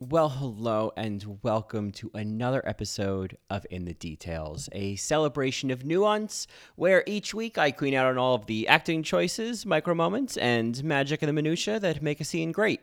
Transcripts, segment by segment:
Well, hello, and welcome to another episode of In the Details, a celebration of nuance where each week I clean out on all of the acting choices, micro moments, and magic in the minutia that make a scene great.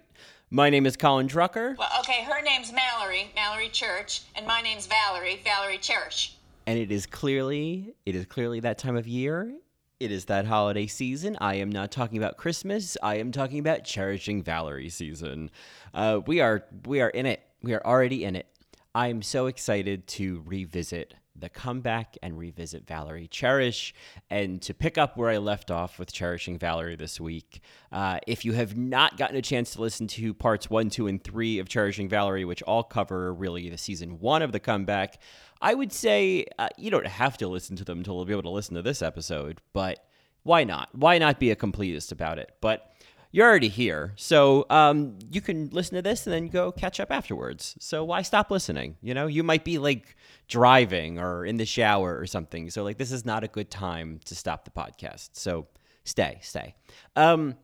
My name is Colin Drucker, Well, okay, her name's Mallory, Mallory Church, and my name's Valerie, Valerie Cherish. and it is clearly it is clearly that time of year. It is that holiday season. I am not talking about Christmas. I am talking about cherishing Valerie season. Uh, we are we are in it. We are already in it. I am so excited to revisit the comeback and revisit Valerie Cherish and to pick up where I left off with cherishing Valerie this week. Uh, if you have not gotten a chance to listen to parts one, two, and three of Cherishing Valerie, which all cover really the season one of the comeback, I would say uh, you don't have to listen to them to be able to listen to this episode, but why not? Why not be a completist about it? But you're already here, so um, you can listen to this and then go catch up afterwards. So why stop listening? You know, you might be like driving or in the shower or something. So like, this is not a good time to stop the podcast. So stay, stay. Um,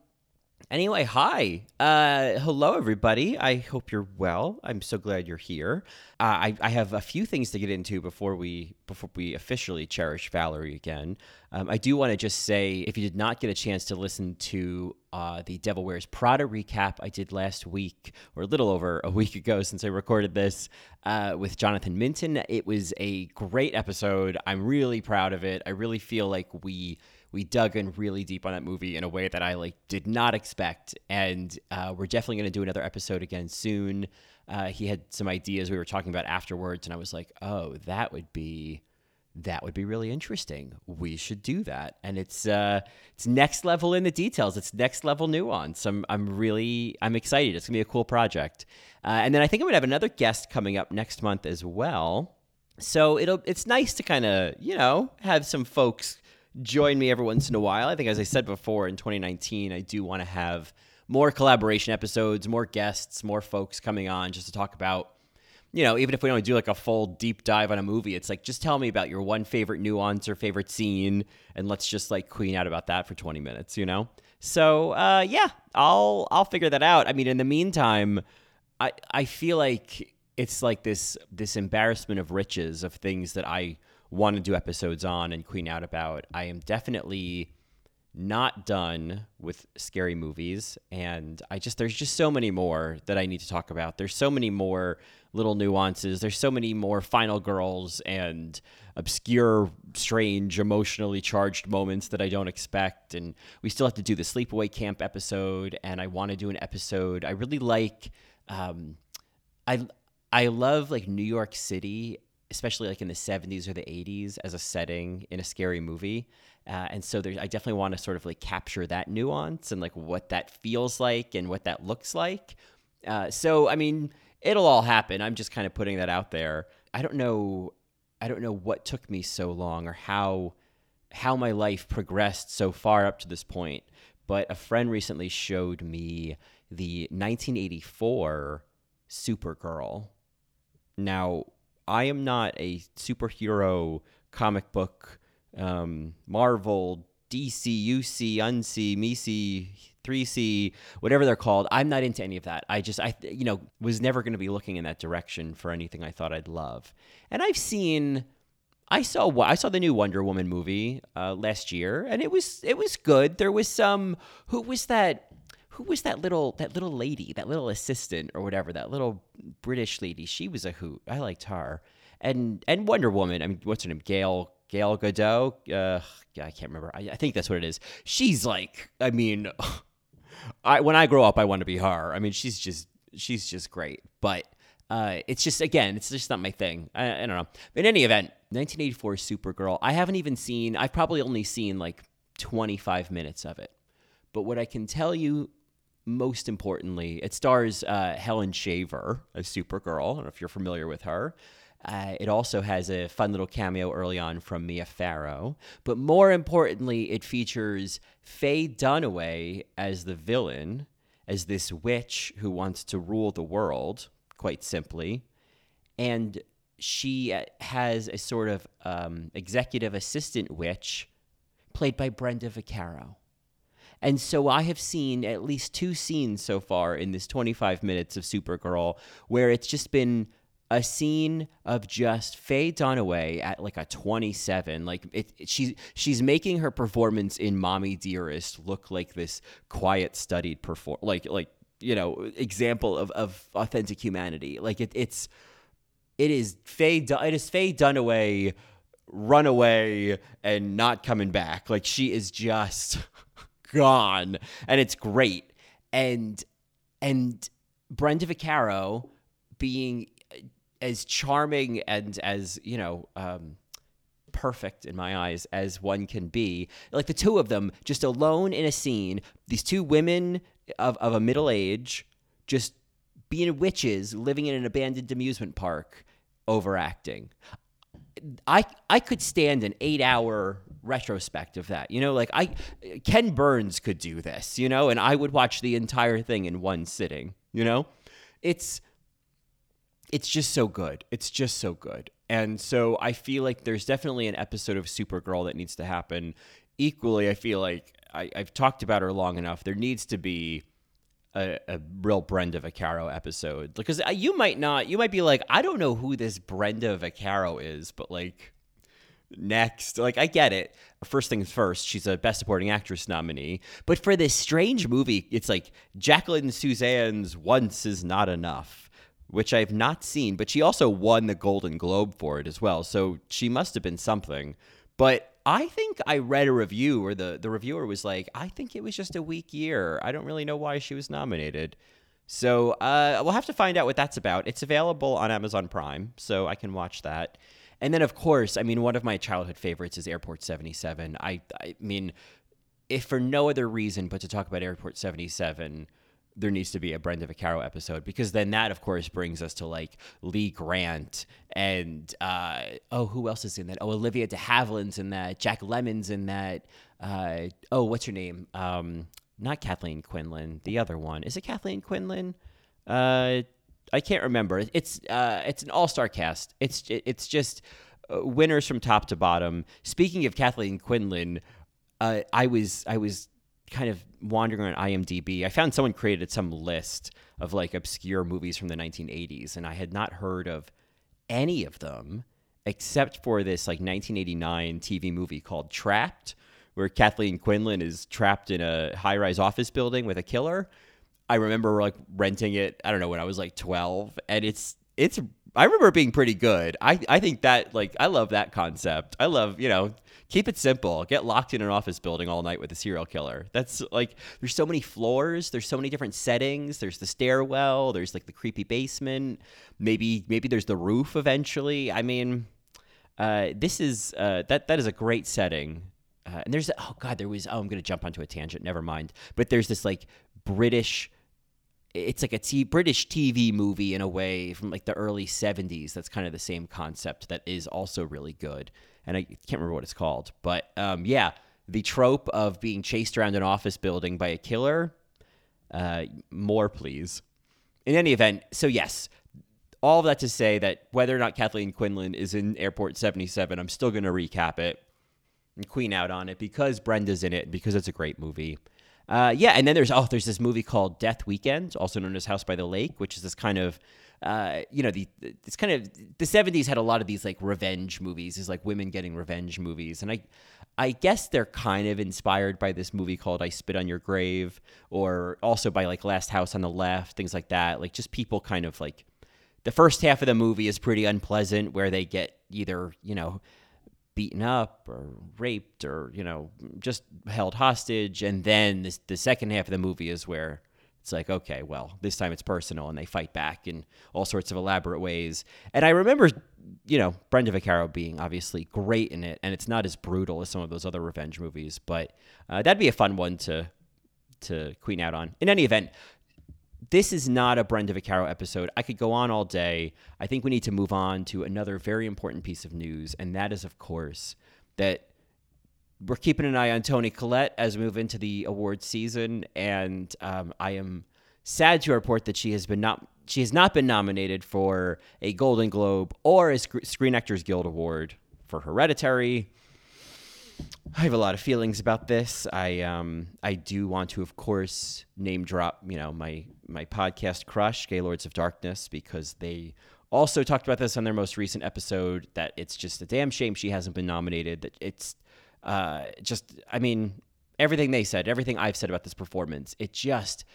Anyway, hi. Uh, hello, everybody. I hope you're well. I'm so glad you're here. Uh, I, I have a few things to get into before we before we officially cherish Valerie again. Um, I do want to just say, if you did not get a chance to listen to uh, the Devil Wears Prada recap I did last week, or a little over a week ago since I recorded this uh, with Jonathan Minton, it was a great episode. I'm really proud of it. I really feel like we we dug in really deep on that movie in a way that I like did not expect, and uh, we're definitely going to do another episode again soon. Uh, he had some ideas we were talking about afterwards, and I was like, "Oh, that would be that would be really interesting. We should do that." And it's uh, it's next level in the details. It's next level nuance. I'm I'm really I'm excited. It's gonna be a cool project. Uh, and then I think I'm gonna have another guest coming up next month as well. So it'll it's nice to kind of you know have some folks join me every once in a while. I think, as I said before, in 2019, I do want to have more collaboration episodes, more guests, more folks coming on just to talk about, you know, even if we don't do like a full deep dive on a movie, it's like just tell me about your one favorite nuance or favorite scene, and let's just like queen out about that for 20 minutes, you know. So uh, yeah, I'll I'll figure that out. I mean, in the meantime, I I feel like it's like this this embarrassment of riches of things that I want to do episodes on and queen out about. I am definitely not done with scary movies and I just there's just so many more that I need to talk about. There's so many more little nuances. There's so many more final girls and obscure, strange, emotionally charged moments that I don't expect and we still have to do the sleepaway camp episode and I want to do an episode. I really like um I I love like New York City especially like in the 70s or the 80s as a setting in a scary movie uh, and so there's i definitely want to sort of like capture that nuance and like what that feels like and what that looks like. Uh, so i mean it'll all happen. I'm just kind of putting that out there. I don't know i don't know what took me so long or how how my life progressed so far up to this point but a friend recently showed me the 1984 supergirl. Now I am not a superhero comic book, um, Marvel, DC, UC, UNC, MEC, 3C, whatever they're called. I'm not into any of that. I just, I, you know, was never going to be looking in that direction for anything I thought I'd love. And I've seen, I saw, I saw the new Wonder Woman movie uh, last year, and it was, it was good. There was some, who was that? Who was that little that little lady, that little assistant or whatever, that little British lady? She was a hoot. I liked her. And and Wonder Woman. I mean, what's her name? Gail Gail Godot. Uh, I can't remember. I, I think that's what it is. She's like, I mean, I when I grow up, I want to be her. I mean, she's just she's just great. But uh, it's just again, it's just not my thing. I, I don't know. In any event, 1984 Supergirl. I haven't even seen. I've probably only seen like 25 minutes of it. But what I can tell you most importantly, it stars uh, Helen Shaver as Supergirl. I don't know if you're familiar with her. Uh, it also has a fun little cameo early on from Mia Farrow. But more importantly, it features Faye Dunaway as the villain, as this witch who wants to rule the world, quite simply. And she uh, has a sort of um, executive assistant witch played by Brenda Vaccaro. And so I have seen at least two scenes so far in this 25 minutes of Supergirl where it's just been a scene of just Faye Dunaway at like a 27. Like it, it, she's she's making her performance in Mommy Dearest look like this quiet, studied perform like like you know example of, of authentic humanity. Like it, it's it is Faye it is Faye Dunaway run away and not coming back. Like she is just gone, and it's great. And and Brenda Vaccaro being as charming and as you know um, perfect in my eyes as one can be like the two of them just alone in a scene these two women of, of a middle age just being witches living in an abandoned amusement park overacting i i could stand an eight hour retrospect of that you know like i ken burns could do this you know and i would watch the entire thing in one sitting you know it's it's just so good. It's just so good. And so I feel like there's definitely an episode of Supergirl that needs to happen. Equally, I feel like I, have talked about her long enough. There needs to be a, a real Brenda Vaccaro episode because uh, you might not, you might be like, I don't know who this Brenda Vaccaro is, but like, next. Like, I get it. First things first, she's a Best Supporting Actress nominee. But for this strange movie, it's like Jacqueline Susann's Once is Not Enough which I've not seen, but she also won the Golden Globe for it as well. So she must have been something. But I think I read a review where the, the reviewer was like, I think it was just a weak year. I don't really know why she was nominated. So uh, we'll have to find out what that's about. It's available on Amazon Prime, so I can watch that. And then, of course, I mean, one of my childhood favorites is Airport 77. I, I mean, if for no other reason but to talk about Airport 77, there needs to be a Brenda Vaccaro episode because then that, of course, brings us to like Lee Grant and uh, oh, who else is in that? Oh, Olivia De Havilland's in that. Jack Lemmon's in that. Uh, oh, what's her name? Um, not Kathleen Quinlan. The other one is it Kathleen Quinlan? Uh, I can't remember. It's uh, it's an all star cast. It's it's just uh, winners from top to bottom. Speaking of Kathleen Quinlan, uh, I was I was kind of wandering on IMDb, I found someone created some list of like obscure movies from the 1980s, and I had not heard of any of them except for this like 1989 TV movie called Trapped, where Kathleen Quinlan is trapped in a high-rise office building with a killer. I remember like renting it. I don't know when I was like 12, and it's it's. I remember it being pretty good. I I think that like I love that concept. I love you know keep it simple. Get locked in an office building all night with a serial killer. That's like there's so many floors, there's so many different settings. There's the stairwell, there's like the creepy basement. Maybe maybe there's the roof eventually. I mean, uh, this is uh, that that is a great setting. Uh, and there's oh god, there was oh I'm gonna jump onto a tangent. Never mind. But there's this like British it's like a t- British TV movie in a way from like the early 70s. That's kind of the same concept that is also really good and I can't remember what it's called, but um, yeah, the trope of being chased around an office building by a killer. Uh, more, please. In any event, so yes, all of that to say that whether or not Kathleen Quinlan is in Airport 77, I'm still going to recap it and queen out on it because Brenda's in it, because it's a great movie. Uh, yeah, and then there's oh, there's this movie called Death Weekend, also known as House by the Lake, which is this kind of uh, you know, the it's kind of the '70s had a lot of these like revenge movies, is like women getting revenge movies, and I, I guess they're kind of inspired by this movie called "I Spit on Your Grave," or also by like Last House on the Left, things like that. Like just people kind of like the first half of the movie is pretty unpleasant, where they get either you know beaten up or raped or you know just held hostage, and then this, the second half of the movie is where it's like, okay, well, this time it's personal, and they fight back in all sorts of elaborate ways. And I remember, you know, Brenda Vaccaro being obviously great in it, and it's not as brutal as some of those other revenge movies, but uh, that'd be a fun one to to queen out on. In any event, this is not a Brenda Vaccaro episode. I could go on all day. I think we need to move on to another very important piece of news, and that is, of course, that we're keeping an eye on Toni Collette as we move into the awards season, and um, I am sad to report that she has been not she has not been nominated for a Golden Globe or a Screen Actors Guild Award for Hereditary. I have a lot of feelings about this. I um I do want to, of course, name drop you know my my podcast crush, Gaylords of Darkness, because they also talked about this on their most recent episode. That it's just a damn shame she hasn't been nominated. That it's uh just I mean everything they said, everything I've said about this performance, it just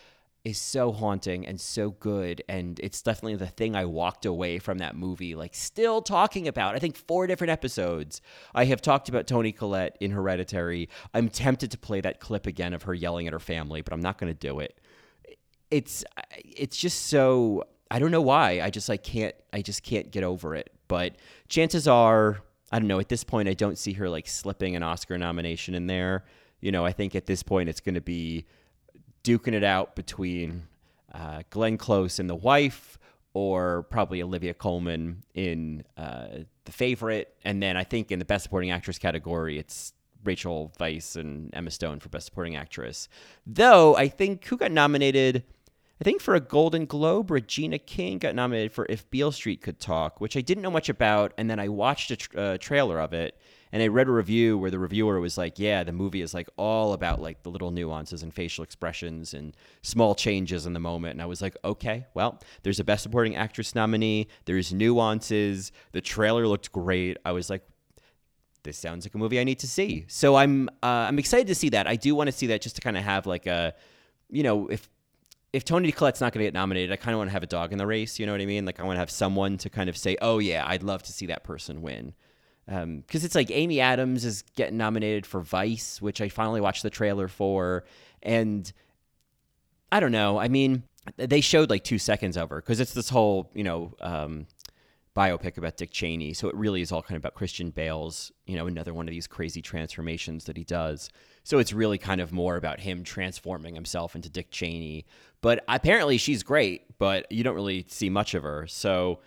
is so haunting and so good and it's definitely the thing I walked away from that movie like still talking about. I think four different episodes I have talked about Toni Collette in Hereditary. I'm tempted to play that clip again of her yelling at her family, but I'm not going to do it. It's it's just so I don't know why. I just like can't I just can't get over it. But chances are I don't know, at this point I don't see her like slipping an Oscar nomination in there. You know, I think at this point it's going to be duking it out between uh, Glenn Close and the wife, or probably Olivia Colman in uh, The Favorite. And then I think in the Best Supporting Actress category, it's Rachel Weisz and Emma Stone for Best Supporting Actress. Though I think who got nominated, I think for a Golden Globe, Regina King got nominated for If Beale Street Could Talk, which I didn't know much about. And then I watched a tra- uh, trailer of it and I read a review where the reviewer was like, "Yeah, the movie is like all about like the little nuances and facial expressions and small changes in the moment." And I was like, "Okay, well, there's a Best Supporting Actress nominee. There's nuances. The trailer looked great. I was like." This sounds like a movie I need to see. So I'm uh, I'm excited to see that. I do want to see that just to kind of have like a, you know, if if Toni Collette's not going to get nominated, I kind of want to have a dog in the race. You know what I mean? Like I want to have someone to kind of say, "Oh yeah, I'd love to see that person win." Because um, it's like Amy Adams is getting nominated for Vice, which I finally watched the trailer for, and I don't know. I mean, they showed like two seconds of her because it's this whole you know um, biopic about Dick Cheney, so it really is all kind of about Christian Bale's you know another one of these crazy transformations that he does. So it's really kind of more about him transforming himself into Dick Cheney. But apparently she's great, but you don't really see much of her. So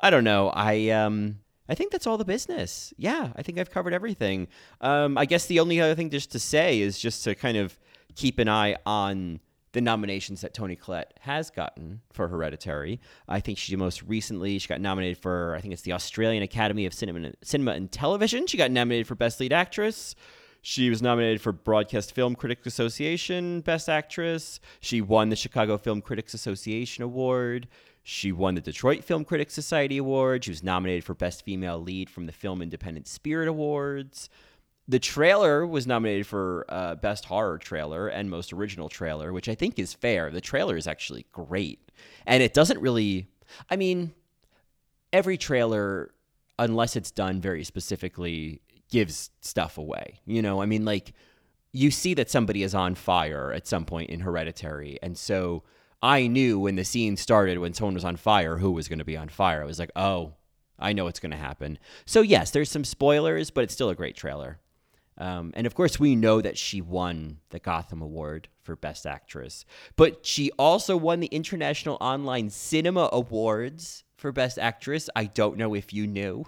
I don't know. I um I think that's all the business. Yeah, I think I've covered everything. Um, I guess the only other thing just to say is just to kind of keep an eye on the nominations that Toni Collette has gotten for Hereditary. I think she most recently she got nominated for I think it's the Australian Academy of Cinema, Cinema and Television. She got nominated for Best Lead Actress. She was nominated for Broadcast Film Critics Association Best Actress. She won the Chicago Film Critics Association Award. She won the Detroit Film Critics Society Award. She was nominated for Best Female Lead from the Film Independent Spirit Awards. The trailer was nominated for uh, Best Horror Trailer and Most Original Trailer, which I think is fair. The trailer is actually great. And it doesn't really, I mean, every trailer, unless it's done very specifically, gives stuff away. You know, I mean, like, you see that somebody is on fire at some point in Hereditary. And so I knew when the scene started, when someone was on fire, who was going to be on fire. I was like, oh, I know what's going to happen. So, yes, there's some spoilers, but it's still a great trailer. Um, and of course, we know that she won the Gotham Award for Best Actress, but she also won the International Online Cinema Awards for Best Actress. I don't know if you knew.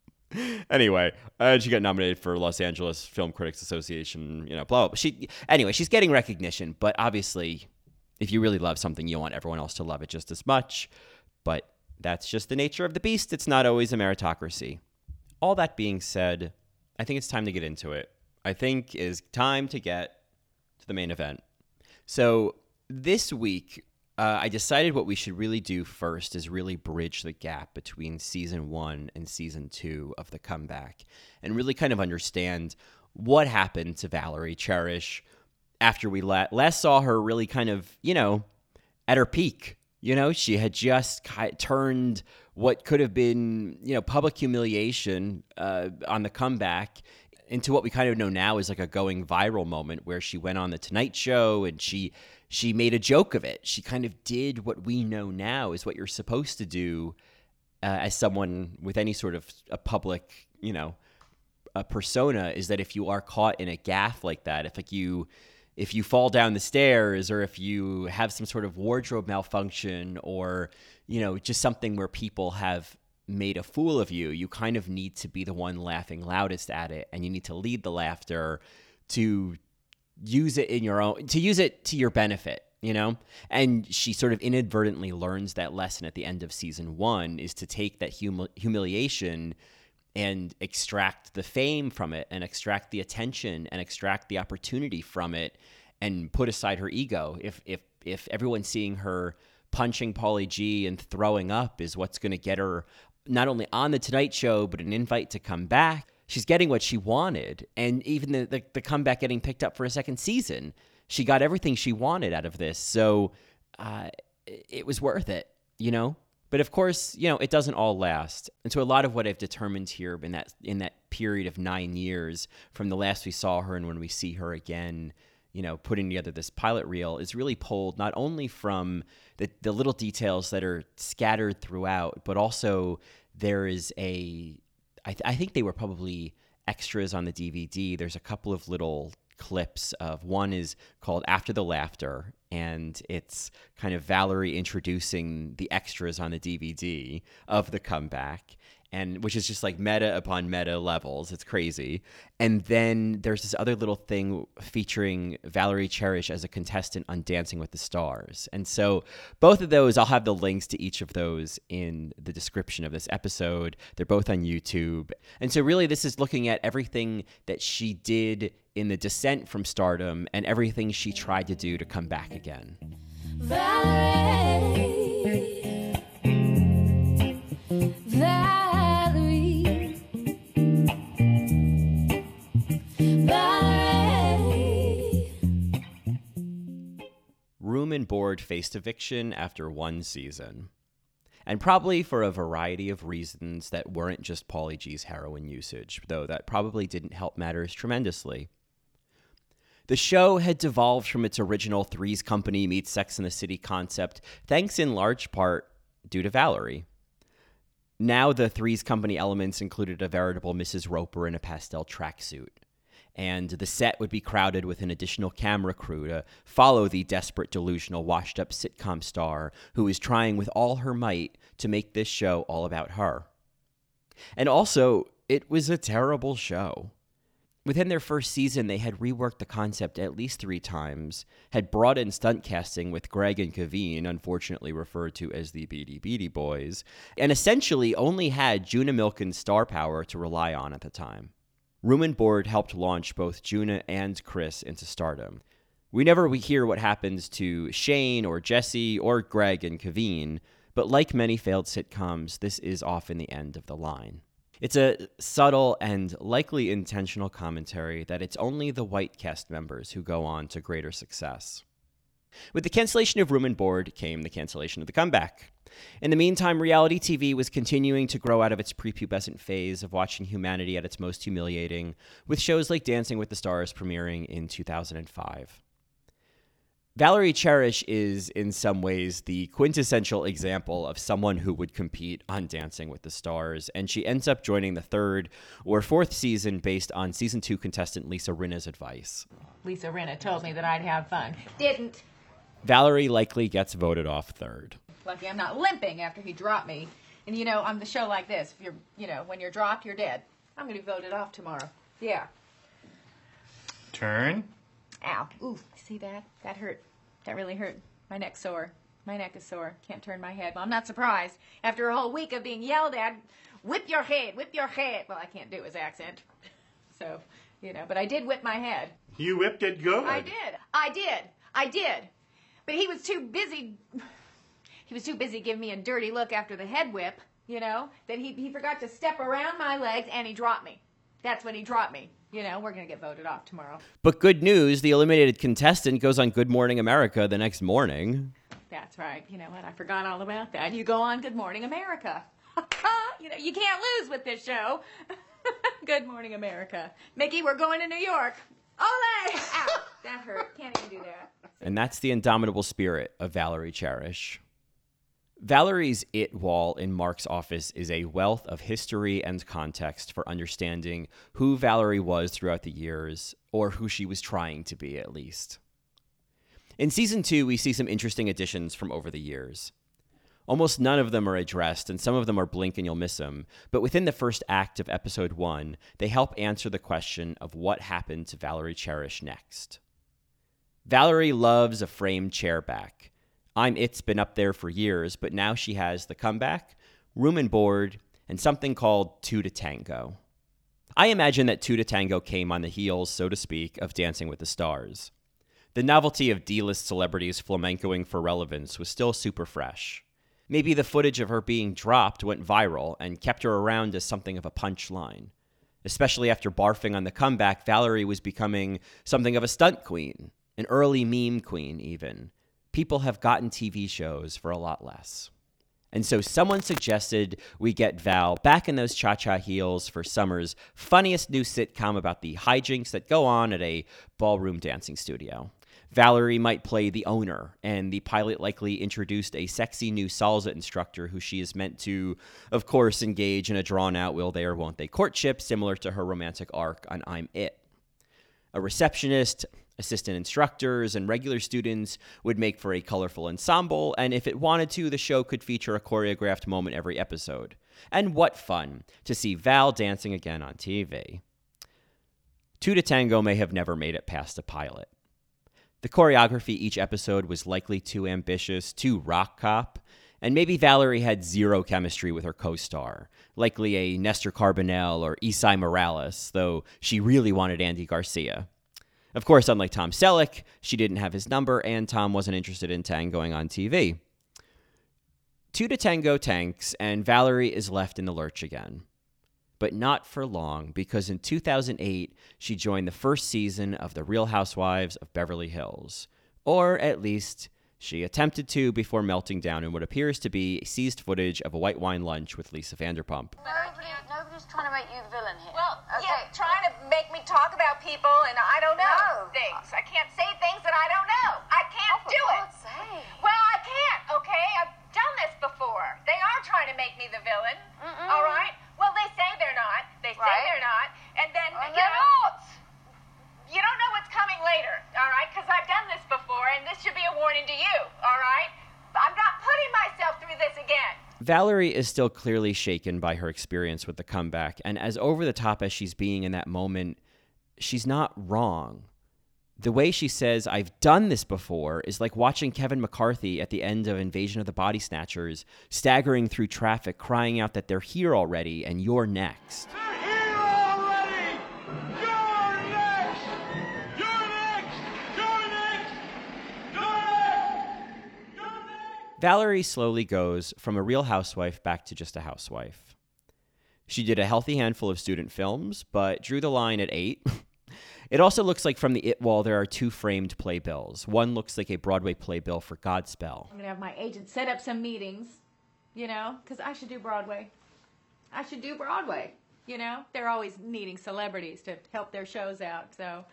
anyway, uh, she got nominated for Los Angeles Film Critics Association. You know, blah, blah. She anyway, she's getting recognition, but obviously if you really love something, you want everyone else to love it just as much. But that's just the nature of the beast. It's not always a meritocracy. All that being said, I think it's time to get into it. I think it is time to get to the main event. So this week, uh, I decided what we should really do first is really bridge the gap between season one and season two of the comeback and really kind of understand what happened to Valerie Cherish after we la- last saw her really kind of, you know, at her peak. You know, she had just turned what could have been, you know, public humiliation uh, on the comeback into what we kind of know now is like a going viral moment where she went on the Tonight Show and she she made a joke of it. She kind of did what we know now is what you're supposed to do uh, as someone with any sort of a public, you know, a persona is that if you are caught in a gaffe like that, if like you if you fall down the stairs or if you have some sort of wardrobe malfunction or, you know, just something where people have made a fool of you, you kind of need to be the one laughing loudest at it and you need to lead the laughter to use it in your own to use it to your benefit you know? And she sort of inadvertently learns that lesson at the end of season one is to take that humi- humiliation and extract the fame from it and extract the attention and extract the opportunity from it and put aside her ego if if if everyone's seeing her punching Paulie G and throwing up is what's going to get her not only on the Tonight Show but an invite to come back she's getting what she wanted and even the, the, the comeback getting picked up for a second season she got everything she wanted out of this. So uh, it was worth it, you know? But of course, you know, it doesn't all last. And so a lot of what I've determined here in that in that period of 9 years from the last we saw her and when we see her again, you know, putting together this pilot reel is really pulled not only from the, the little details that are scattered throughout, but also there is a I, th- I think they were probably extras on the DVD. There's a couple of little clips of one is called After the Laughter, and it's kind of Valerie introducing the extras on the DVD of the comeback and which is just like meta upon meta levels. It's crazy. And then there's this other little thing featuring Valerie Cherish as a contestant on Dancing with the Stars. And so both of those, I'll have the links to each of those in the description of this episode. They're both on YouTube. And so really this is looking at everything that she did in the descent from stardom and everything she tried to do to come back again. Valerie. Room and board faced eviction after one season. And probably for a variety of reasons that weren't just Paulie G's heroin usage, though that probably didn't help matters tremendously. The show had devolved from its original Three's Company meets Sex in the City concept, thanks in large part due to Valerie. Now, the Three's Company elements included a veritable Mrs. Roper in a pastel tracksuit and the set would be crowded with an additional camera crew to follow the desperate, delusional, washed up sitcom star who is trying with all her might to make this show all about her. And also, it was a terrible show. Within their first season, they had reworked the concept at least three times, had brought in stunt casting with Greg and Kaveen, unfortunately referred to as the Beady Beady Boys, and essentially only had Juna Millken's star power to rely on at the time. Room and Board helped launch both Juna and Chris into stardom. We never we hear what happens to Shane or Jesse or Greg and Kaveen, but like many failed sitcoms, this is often the end of the line. It's a subtle and likely intentional commentary that it's only the white cast members who go on to greater success. With the cancellation of Room and Board came the cancellation of the comeback. In the meantime, reality TV was continuing to grow out of its prepubescent phase of watching humanity at its most humiliating, with shows like Dancing with the Stars premiering in 2005. Valerie Cherish is, in some ways, the quintessential example of someone who would compete on Dancing with the Stars, and she ends up joining the third or fourth season based on season two contestant Lisa Rinna's advice. Lisa Rinna told me that I'd have fun. Didn't. Valerie likely gets voted off third. Lucky I'm not limping after he dropped me. And you know, on the show like this, if you're, you know, when you're dropped, you're dead. I'm going to be voted off tomorrow. Yeah. Turn. Ow. Ooh, see that? That hurt. That really hurt. My neck's sore. My neck is sore. Can't turn my head. Well, I'm not surprised. After a whole week of being yelled at, whip your head, whip your head. Well, I can't do his accent. So, you know, but I did whip my head. You whipped it good. I did. I did. I did. But he was too busy he was too busy giving me a dirty look after the head whip, you know, that he, he forgot to step around my legs and he dropped me. That's when he dropped me. You know, we're going to get voted off tomorrow. But good news the eliminated contestant goes on Good Morning America the next morning. That's right. You know what? I forgot all about that. You go on Good Morning America. you know, you can't lose with this show. Good Morning America. Mickey, we're going to New York. Ole! Ow, that hurt. Can't even do that. And that's the indomitable spirit of Valerie Cherish. Valerie's It wall in Mark's office is a wealth of history and context for understanding who Valerie was throughout the years, or who she was trying to be at least. In season two, we see some interesting additions from over the years. Almost none of them are addressed, and some of them are blink and you'll miss them. But within the first act of episode one, they help answer the question of what happened to Valerie Cherish next. Valerie loves a framed chair back. I'm It's been up there for years, but now she has the comeback, room and board, and something called Two to Tango. I imagine that Two to Tango came on the heels, so to speak, of Dancing with the Stars. The novelty of D list celebrities flamencoing for relevance was still super fresh. Maybe the footage of her being dropped went viral and kept her around as something of a punchline. Especially after barfing on the comeback, Valerie was becoming something of a stunt queen, an early meme queen, even. People have gotten TV shows for a lot less. And so someone suggested we get Val back in those cha cha heels for summer's funniest new sitcom about the hijinks that go on at a ballroom dancing studio. Valerie might play the owner, and the pilot likely introduced a sexy new salsa instructor who she is meant to, of course, engage in a drawn out will they or won't they courtship similar to her romantic arc on I'm It. A receptionist, assistant instructors, and regular students would make for a colorful ensemble, and if it wanted to, the show could feature a choreographed moment every episode. And what fun to see Val dancing again on TV. Two to Tango may have never made it past a pilot. The choreography each episode was likely too ambitious, too rock cop, and maybe Valerie had zero chemistry with her co star, likely a Nestor Carbonell or Esai Morales, though she really wanted Andy Garcia. Of course, unlike Tom Selleck, she didn't have his number, and Tom wasn't interested in Tang going on TV. Two to Tango tanks, and Valerie is left in the lurch again but not for long because in 2008 she joined the first season of The Real Housewives of Beverly Hills. Or at least she attempted to before melting down in what appears to be seized footage of a white wine lunch with Lisa Vanderpump. Nobody, nobody's trying to make you the villain here. Well, okay. yeah, trying to make me talk about people and I don't know No. things. I can't say things that I don't know. I can't Oh, for do it. God's sake. Well, I can't, okay? I've done this before. They are trying to make me the villain. Mm-mm. All right? Well, they say they're not. They say Right. they're not. And then, Oh, you they're know, you don't know what's coming later, all right? Because I've done this before, and this should be a warning to you, all right? I'm not putting myself through this again. Valerie is still clearly shaken by her experience with the comeback, and as over the top as she's being in that moment, she's not wrong. The way she says, I've done this before, is like watching Kevin McCarthy at the end of Invasion of the Body Snatchers, staggering through traffic, crying out that they're here already and you're next. Valerie slowly goes from a real housewife back to just a housewife. She did a healthy handful of student films, but drew the line at eight. it also looks like from the It wall there are two framed playbills. One looks like a Broadway playbill for Godspell. I'm gonna have my agent set up some meetings, you know, because I should do Broadway. I should do Broadway. You know, they're always needing celebrities to help their shows out, so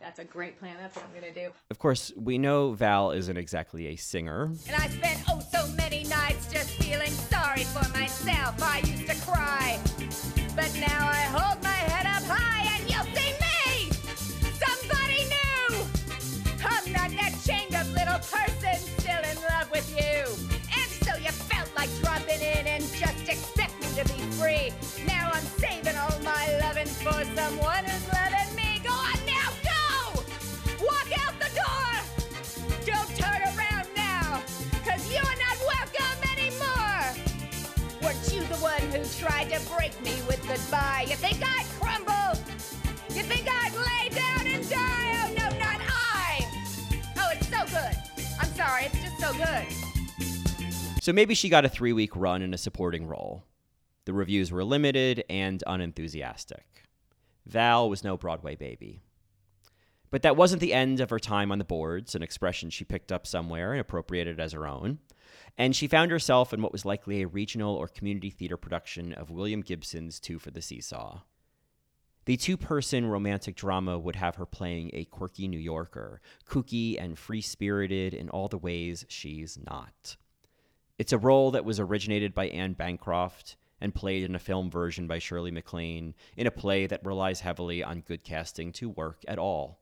that's a great plan. That's what I'm gonna do. Of course, we know Val isn't exactly a singer, And I spent oh so many nights just feeling sorry for myself. I used to cry. But now I hold my head up high and you'll see me! Somebody new! I'm not that chained up little person still in love with you. And so you felt like dropping in and just expect me to be free. Now I'm saving all my loving for someone tried to break me with goodbye? You think I'd crumble? You think I'd lay down and die? Oh no, not I! Oh, it's so good. I'm sorry, it's just so good. so maybe she got a three week run in a supporting role. The reviews were limited and unenthusiastic. Val was no Broadway baby. But that wasn't the end of her time on the boards, an expression she picked up somewhere and appropriated as her own. And she found herself in what was likely a regional or community theater production of William Gibson's Two for the Seesaw. The two person romantic drama would have her playing a quirky New Yorker, kooky and free spirited in all the ways she's not. It's a role that was originated by Anne Bancroft and played in a film version by Shirley MacLaine in a play that relies heavily on good casting to work at all.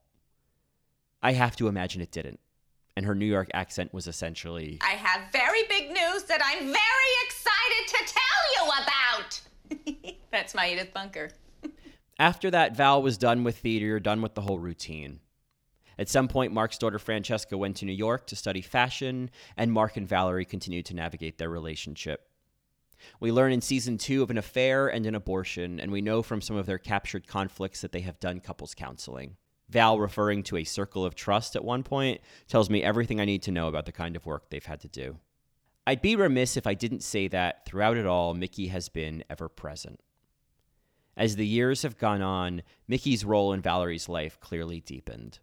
I have to imagine it didn't. And her New York accent was essentially I have very big news that I'm very excited to tell you about. That's my Edith Bunker. After that, Val was done with theater, done with the whole routine. At some point, Mark's daughter Francesca went to New York to study fashion, and Mark and Valerie continued to navigate their relationship. We learn in season two of an affair and an abortion, and we know from some of their captured conflicts that they have done couples counseling. Val, referring to a circle of trust at one point, tells me everything I need to know about the kind of work they've had to do. I'd be remiss if I didn't say that throughout it all, Mickey has been ever present. As the years have gone on, Mickey's role in Valerie's life clearly deepened.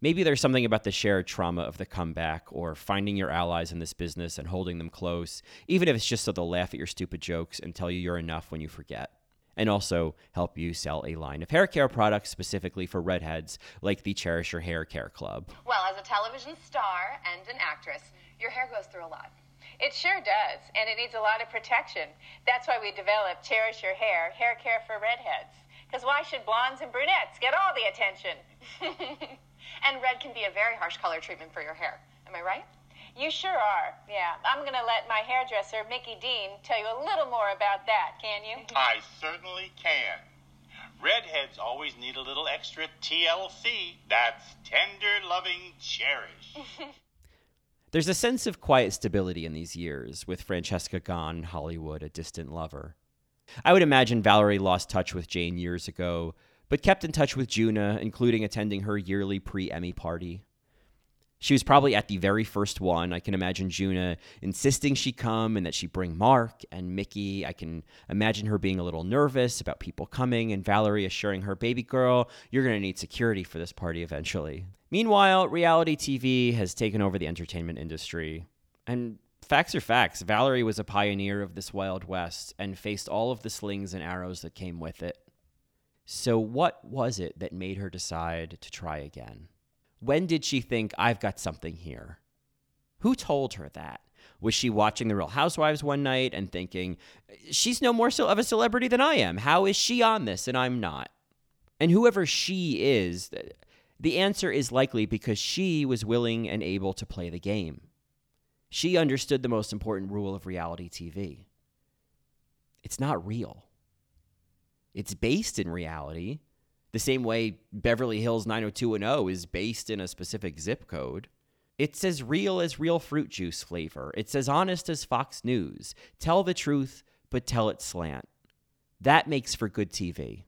Maybe there's something about the shared trauma of the comeback or finding your allies in this business and holding them close, even if it's just so they'll laugh at your stupid jokes and tell you you're enough when you forget. And also help you sell a line of hair care products specifically for redheads, like the Cherish Your Hair Care Club. Well, as a television star and an actress, your hair goes through a lot. It sure does, and it needs a lot of protection. That's why we developed Cherish Your Hair, hair care for redheads. Because why should blondes and brunettes get all the attention? And red can be a very harsh color treatment for your hair. Am I right? You sure are, yeah. I'm going to let my hairdresser, Mickey Dean, tell you a little more about that, can you? I certainly can. Redheads always need a little extra TLC. That's tender, loving, cherish. There's a sense of quiet stability in these years, with Francesca gone and Hollywood a distant lover. I would imagine Valerie lost touch with Jane years ago, but kept in touch with Juna, including attending her yearly pre Emmy party. She was probably at the very first one. I can imagine Juna insisting she come and that she bring Mark and Mickey. I can imagine her being a little nervous about people coming and Valerie assuring her, baby girl, you're going to need security for this party eventually. Meanwhile, reality TV has taken over the entertainment industry. And facts are facts. Valerie was a pioneer of this Wild West and faced all of the slings and arrows that came with it. So, what was it that made her decide to try again? When did she think, I've got something here? Who told her that? Was she watching The Real Housewives one night and thinking, she's no more of a celebrity than I am? How is she on this and I'm not? And whoever she is, the answer is likely because she was willing and able to play the game. She understood the most important rule of reality TV it's not real. It's based in reality, the same way Beverly Hills 90210 is based in a specific zip code. It's as real as real fruit juice flavor. It's as honest as Fox News. Tell the truth, but tell it slant. That makes for good TV.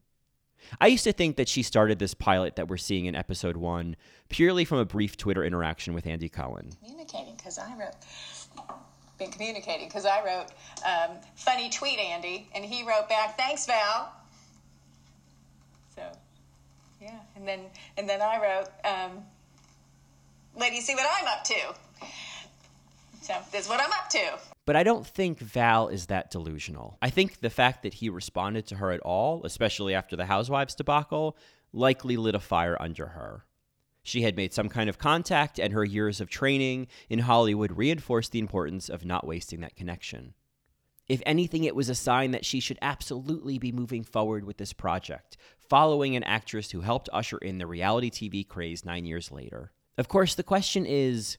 I used to think that she started this pilot that we're seeing in episode one purely from a brief Twitter interaction with Andy Cohen. Communicating, because I wrote, been communicating, because I wrote, um, funny tweet, Andy, and he wrote back, thanks, Val. So, yeah, and then and then I wrote, um, "Ladies, see what I'm up to." So this is what I'm up to. But I don't think Val is that delusional. I think the fact that he responded to her at all, especially after the Housewives debacle, likely lit a fire under her. She had made some kind of contact, and her years of training in Hollywood reinforced the importance of not wasting that connection. If anything, it was a sign that she should absolutely be moving forward with this project, following an actress who helped usher in the reality TV craze nine years later. Of course, the question is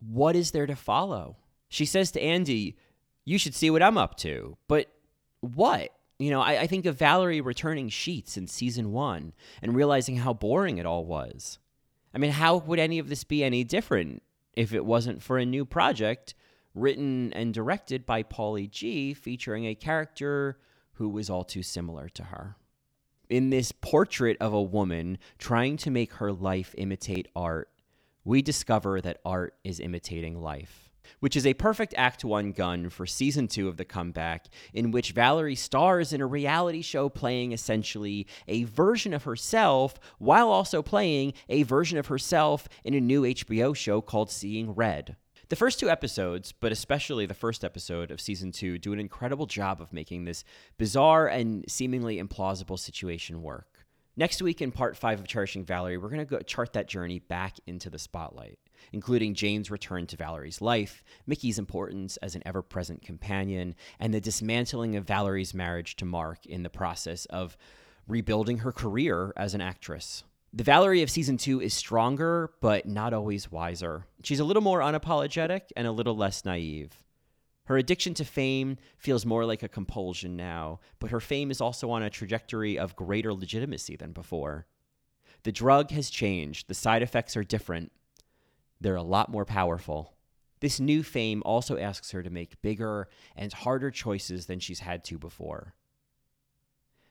what is there to follow? She says to Andy, You should see what I'm up to. But what? You know, I, I think of Valerie returning sheets in season one and realizing how boring it all was. I mean, how would any of this be any different if it wasn't for a new project written and directed by Paulie G, featuring a character who was all too similar to her? in this portrait of a woman trying to make her life imitate art, we discover that art is imitating life. Which is a perfect Act 1 gun for season 2 of The Comeback, in which Valerie stars in a reality show playing essentially a version of herself while also playing a version of herself in a new HBO show called Seeing Red. The first two episodes, but especially the first episode of season two, do an incredible job of making this bizarre and seemingly implausible situation work. Next week, in part five of Cherishing Valerie, we're going to chart that journey back into the spotlight, including Jane's return to Valerie's life, Mickey's importance as an ever present companion, and the dismantling of Valerie's marriage to Mark in the process of rebuilding her career as an actress. The Valerie of season two is stronger, but not always wiser. She's a little more unapologetic and a little less naive. Her addiction to fame feels more like a compulsion now, but her fame is also on a trajectory of greater legitimacy than before. The drug has changed, the side effects are different, they're a lot more powerful. This new fame also asks her to make bigger and harder choices than she's had to before.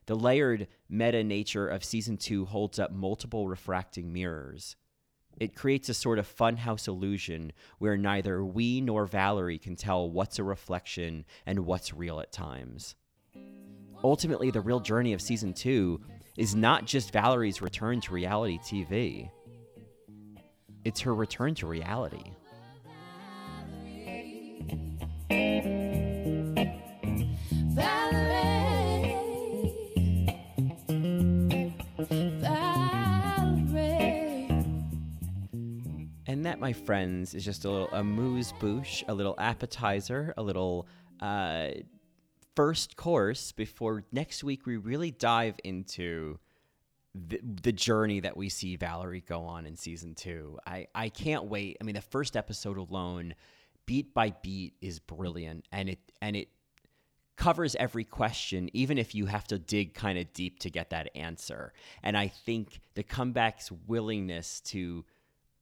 The layered meta nature of season two holds up multiple refracting mirrors. It creates a sort of funhouse illusion where neither we nor Valerie can tell what's a reflection and what's real at times. Ultimately, the real journey of season two is not just Valerie's return to reality TV, it's her return to reality. That, my friends, is just a little amuse bouche, a little appetizer, a little uh, first course before next week we really dive into the, the journey that we see Valerie go on in season two. I, I can't wait. I mean, the first episode alone, beat by beat, is brilliant, and it and it covers every question, even if you have to dig kind of deep to get that answer. And I think the comeback's willingness to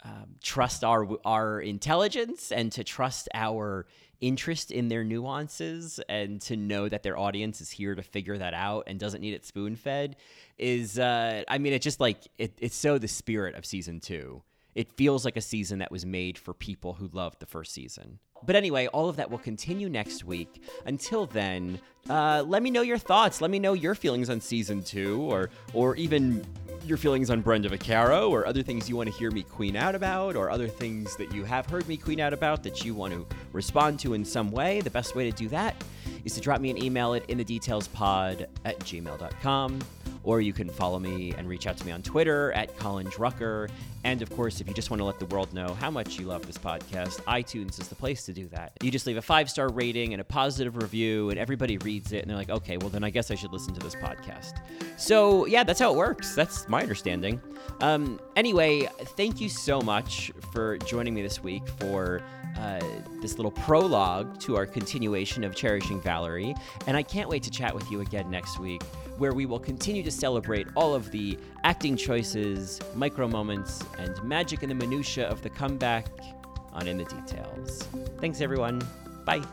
um, trust our our intelligence and to trust our interest in their nuances and to know that their audience is here to figure that out and doesn't need it spoon fed is uh, I mean it's just like it, it's so the spirit of season two. It feels like a season that was made for people who loved the first season. But anyway, all of that will continue next week. Until then, uh, let me know your thoughts. Let me know your feelings on season two, or or even your feelings on Brenda Vaccaro, or other things you want to hear me queen out about, or other things that you have heard me queen out about that you want to respond to in some way. The best way to do that is to drop me an email at inthedetailspod at gmail.com or you can follow me and reach out to me on Twitter at Colin Drucker. And of course, if you just want to let the world know how much you love this podcast, iTunes is the place to do that. You just leave a five star rating and a positive review, and everybody reads it, and they're like, okay, well, then I guess I should listen to this podcast. So, yeah, that's how it works. That's my understanding. Um, anyway, thank you so much for joining me this week for uh, this little prologue to our continuation of Cherishing Valerie. And I can't wait to chat with you again next week, where we will continue to celebrate all of the acting choices, micro moments, and magic in the minutiae of the comeback on In the Details. Thanks, everyone. Bye.